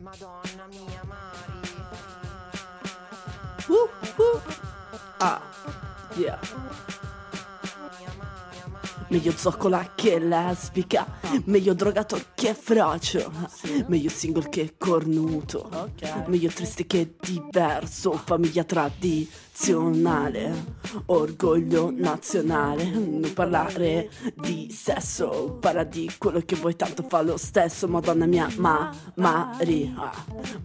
Madonna mia, Mari. Uh, uh. Ah, yeah. Meglio zoccola che lesbica, meglio drogato che frocio, meglio single che cornuto, meglio triste che diverso, famiglia tradizionale, orgoglio nazionale, non parlare di sesso, parla di quello che vuoi tanto fa lo stesso, madonna mia, ma, Maria,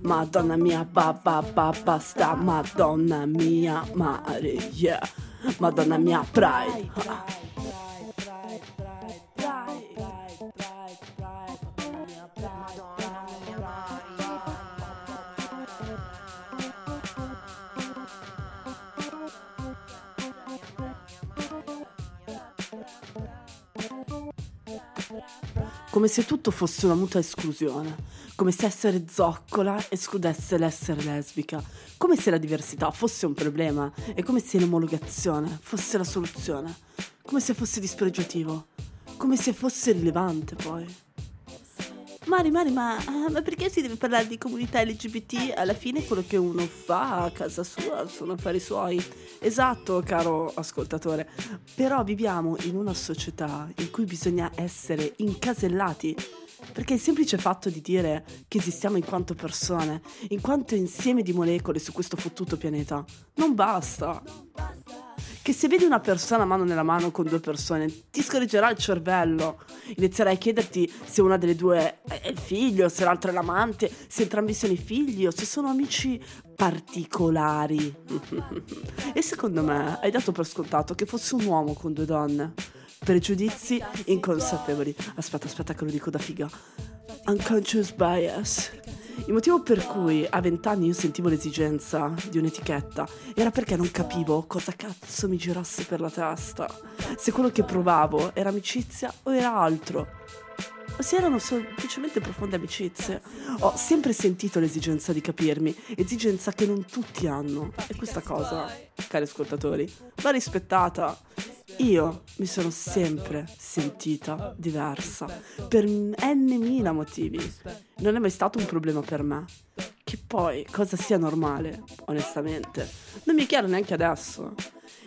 madonna mia, ba ba basta, madonna mia, Maria, madonna mia, pride. Come se tutto fosse una mutua esclusione, come se essere zoccola escludesse l'essere lesbica, come se la diversità fosse un problema e come se l'omologazione fosse la soluzione, come se fosse dispregiativo, come se fosse rilevante poi. Mari, Mari, ma, eh, ma perché si deve parlare di comunità LGBT? Alla fine quello che uno fa a casa sua sono affari suoi. Esatto, caro ascoltatore. Però viviamo in una società in cui bisogna essere incasellati. Perché il semplice fatto di dire che esistiamo in quanto persone, in quanto insieme di molecole su questo fottuto pianeta, non basta. Che se vedi una persona mano nella mano con due persone, ti scorreggerà il cervello. Inizierai a chiederti se una delle due è il figlio, se l'altra è l'amante, se entrambi sono i figli o se sono amici particolari. e secondo me hai dato per scontato che fosse un uomo con due donne. Pregiudizi inconsapevoli. Aspetta, aspetta che lo dico da figa. Unconscious bias. Il motivo per cui a vent'anni io sentivo l'esigenza di un'etichetta era perché non capivo cosa cazzo mi girasse per la testa. Se quello che provavo era amicizia o era altro. O se erano semplicemente profonde amicizie. Ho sempre sentito l'esigenza di capirmi, esigenza che non tutti hanno. E questa cosa, cari ascoltatori, va rispettata. Io mi sono sempre sentita diversa, per n motivi. Non è mai stato un problema per me. Che poi cosa sia normale, onestamente, non mi è chiaro neanche adesso.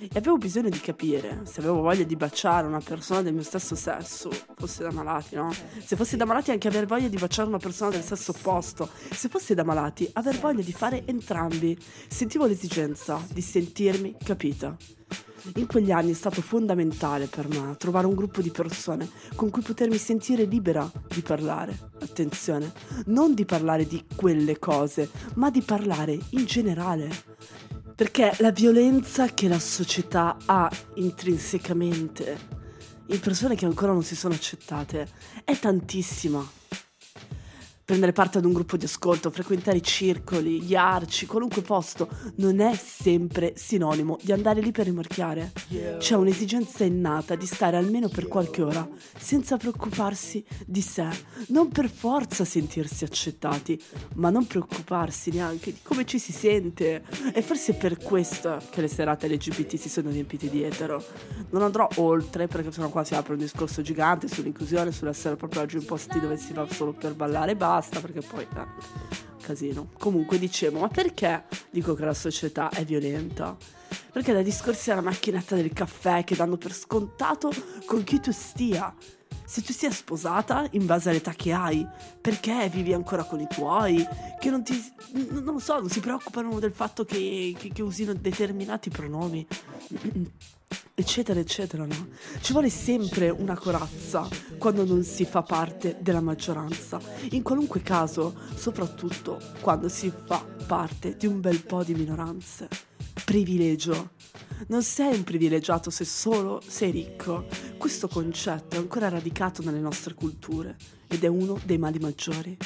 E avevo bisogno di capire se avevo voglia di baciare una persona del mio stesso sesso, fosse da malati, no? Se fosse da malati anche aver voglia di baciare una persona del sesso opposto. Se fosse da malati, aver voglia di fare entrambi. Sentivo l'esigenza di sentirmi capita. In quegli anni è stato fondamentale per me trovare un gruppo di persone con cui potermi sentire libera di parlare. Attenzione, non di parlare di quelle cose, ma di parlare in generale. Perché la violenza che la società ha intrinsecamente in persone che ancora non si sono accettate è tantissima. Prendere parte ad un gruppo di ascolto, frequentare i circoli, gli arci, qualunque posto, non è sempre sinonimo di andare lì per rimorchiare. C'è un'esigenza innata di stare almeno per qualche ora senza preoccuparsi di sé, non per forza sentirsi accettati, ma non preoccuparsi neanche di come ci si sente. E forse è per questo che le serate LGBT si sono riempite di etero. Non andrò oltre perché sennò qua si apre un discorso gigante sull'inclusione, sull'essere proprio oggi in posti dove si va solo per ballare e basta, perché poi eh, casino. Comunque dicevo, ma perché dico che la società è violenta? Perché da discorsi alla macchinetta del caffè che danno per scontato con chi tu stia. Se tu sia sposata in base all'età che hai, perché vivi ancora con i tuoi, che non ti. non lo so, non si preoccupano del fatto che, che- che usino determinati pronomi. Eccetera, eccetera, no? Ci vuole sempre una corazza quando non si fa parte della maggioranza. In qualunque caso, soprattutto quando si fa parte di un bel po' di minoranze. Privilegio. Non sei un privilegiato se solo sei ricco. Questo concetto è ancora radicato nelle nostre culture ed è uno dei mali maggiori.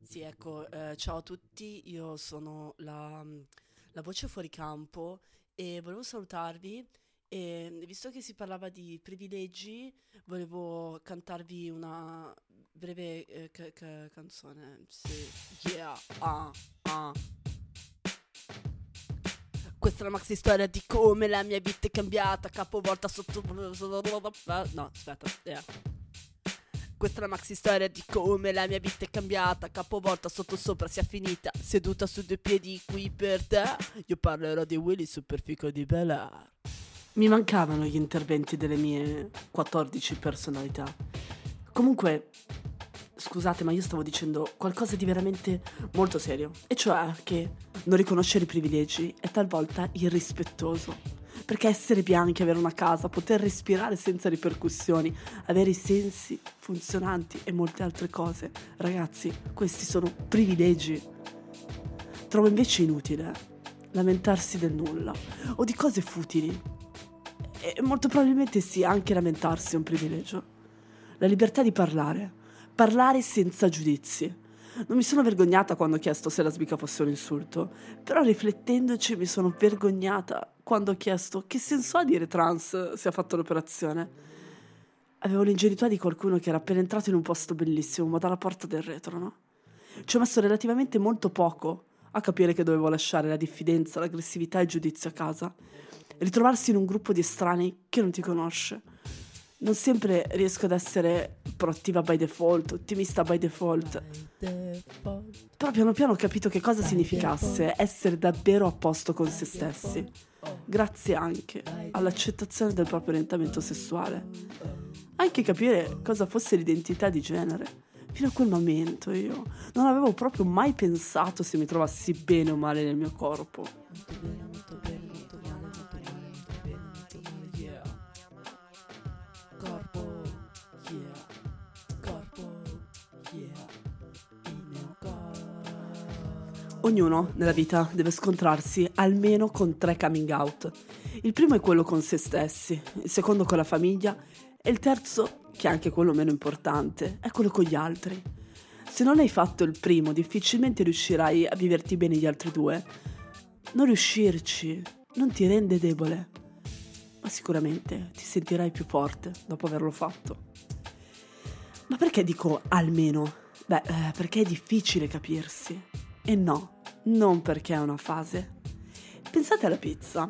Sì, ecco, eh, ciao a tutti, io sono la, la voce fuori campo e volevo salutarvi e visto che si parlava di privilegi, volevo cantarvi una breve eh, ca- ca- canzone. Sì, yeah, ah, ah. Questa è la maxi storia di come la mia vita è cambiata, capovolta sotto... No, aspetta, yeah. Questa è la maxi storia di come la mia vita è cambiata, capovolta sotto sopra sia finita, seduta su due piedi qui per te. Io parlerò di Willy Superfico di Bella. Mi mancavano gli interventi delle mie 14 personalità. Comunque, scusate, ma io stavo dicendo qualcosa di veramente molto serio, e cioè che non riconoscere i privilegi è talvolta irrispettoso. Perché essere bianchi, avere una casa, poter respirare senza ripercussioni, avere i sensi funzionanti e molte altre cose, ragazzi, questi sono privilegi. Trovo invece inutile lamentarsi del nulla o di cose futili. E molto probabilmente sì, anche lamentarsi è un privilegio. La libertà di parlare, parlare senza giudizi. Non mi sono vergognata quando ho chiesto se la sbica fosse un insulto, però riflettendoci mi sono vergognata quando ho chiesto che senso ha dire trans se ha fatto l'operazione. Avevo l'ingenuità di qualcuno che era appena entrato in un posto bellissimo, ma dalla porta del retro, no? Ci ho messo relativamente molto poco a capire che dovevo lasciare la diffidenza, l'aggressività e il giudizio a casa. Ritrovarsi in un gruppo di estranei che non ti conosce non sempre riesco ad essere proattiva by default, ottimista by default. Però piano piano ho capito che cosa significasse essere davvero a posto con se stessi. Grazie anche all'accettazione del proprio orientamento sessuale. Anche capire cosa fosse l'identità di genere. Fino a quel momento io non avevo proprio mai pensato se mi trovassi bene o male nel mio corpo. Ognuno nella vita deve scontrarsi almeno con tre coming out. Il primo è quello con se stessi, il secondo con la famiglia e il terzo, che è anche quello meno importante, è quello con gli altri. Se non hai fatto il primo, difficilmente riuscirai a viverti bene gli altri due. Non riuscirci non ti rende debole, ma sicuramente ti sentirai più forte dopo averlo fatto. Ma perché dico almeno? Beh, eh, perché è difficile capirsi. E no, non perché è una fase. Pensate alla pizza.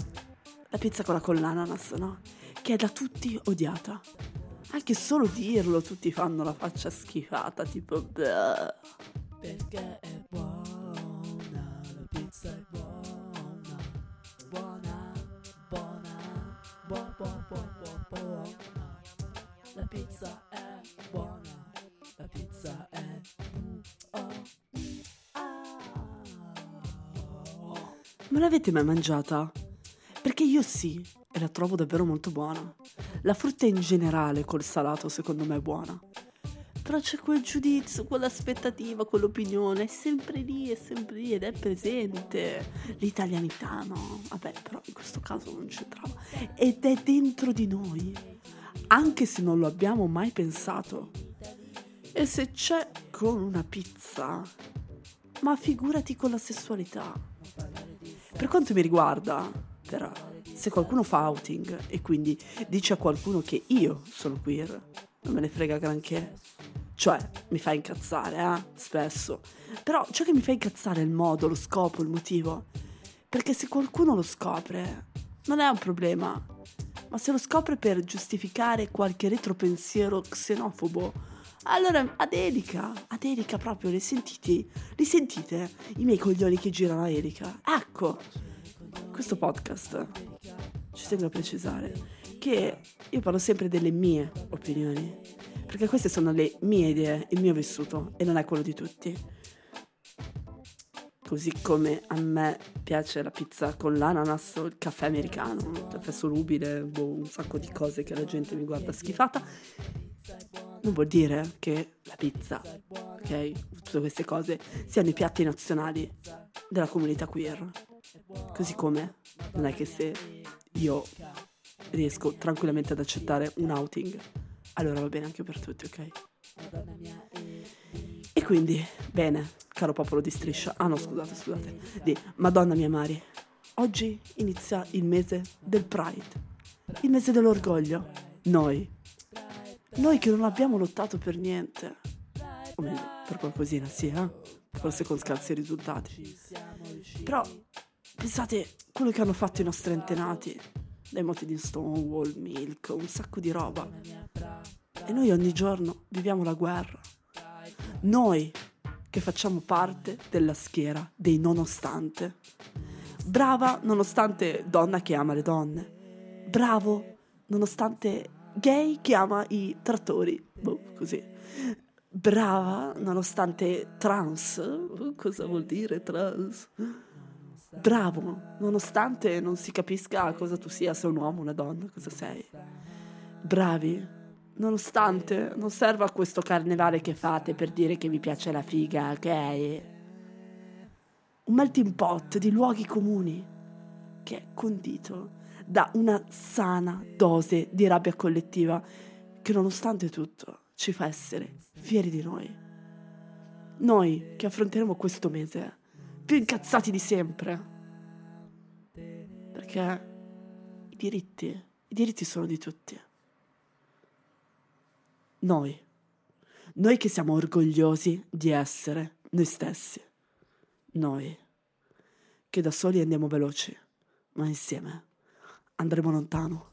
La pizza con la con l'ananas, no? Che è da tutti odiata. Anche solo dirlo tutti fanno la faccia schifata, tipo... Bleh. Perché è buona, la pizza è buona, buona, buona, buona, buona, buona, buona. La pizza è buona, Ma l'avete mai mangiata? Perché io sì, e la trovo davvero molto buona. La frutta in generale col salato secondo me è buona. Però c'è quel giudizio, quell'aspettativa, quell'opinione, è sempre lì, è sempre lì ed è presente. L'italianità, no? Vabbè, però in questo caso non c'entrava. Ed è dentro di noi, anche se non lo abbiamo mai pensato. E se c'è con una pizza, ma figurati con la sessualità. Per quanto mi riguarda, però, se qualcuno fa outing e quindi dice a qualcuno che io sono queer, non me ne frega granché. Cioè, mi fa incazzare, eh? Spesso. Però ciò che mi fa incazzare è il modo, lo scopo, il motivo. Perché se qualcuno lo scopre, non è un problema. Ma se lo scopre per giustificare qualche retropensiero xenofobo, allora ad Erika, ad Erika proprio, li sentite? Li sentite? I miei coglioni che girano a Erika? Ecco, questo podcast, ci tengo a precisare, che io parlo sempre delle mie opinioni, perché queste sono le mie idee, il mio vissuto e non è quello di tutti. Così come a me piace la pizza con l'ananas o il caffè americano, il caffè solubile, boh, un sacco di cose che la gente mi guarda schifata, non vuol dire che la pizza, ok, tutte queste cose siano i piatti nazionali della comunità queer. Così come non è che se io riesco tranquillamente ad accettare un outing, allora va bene anche per tutti, ok? E quindi, bene, caro popolo di striscia, ah no scusate, scusate, di Madonna mia Mari, oggi inizia il mese del Pride, il mese dell'orgoglio, noi, noi che non abbiamo lottato per niente, o meglio, per qualcosina, sì, eh? Forse con scarsi risultati. Però pensate quello che hanno fatto i nostri antenati, dai moti di Stonewall, Milk, un sacco di roba. E noi ogni giorno viviamo la guerra. Noi che facciamo parte della schiera dei nonostante. Brava nonostante donna che ama le donne. Bravo nonostante gay che ama i trattori. Boh, così. Brava nonostante trans. Cosa vuol dire trans? Bravo, nonostante non si capisca cosa tu sia, se un uomo, una donna, cosa sei. Bravi, nonostante non serva questo carnevale che fate per dire che vi piace la figa, ok? Un melting pot di luoghi comuni che è condito da una sana dose di rabbia collettiva che nonostante tutto ci fa essere fieri di noi. Noi che affronteremo questo mese più incazzati di sempre. Perché i diritti, i diritti sono di tutti. Noi, noi che siamo orgogliosi di essere noi stessi. Noi, che da soli andiamo veloci, ma insieme andremo lontano.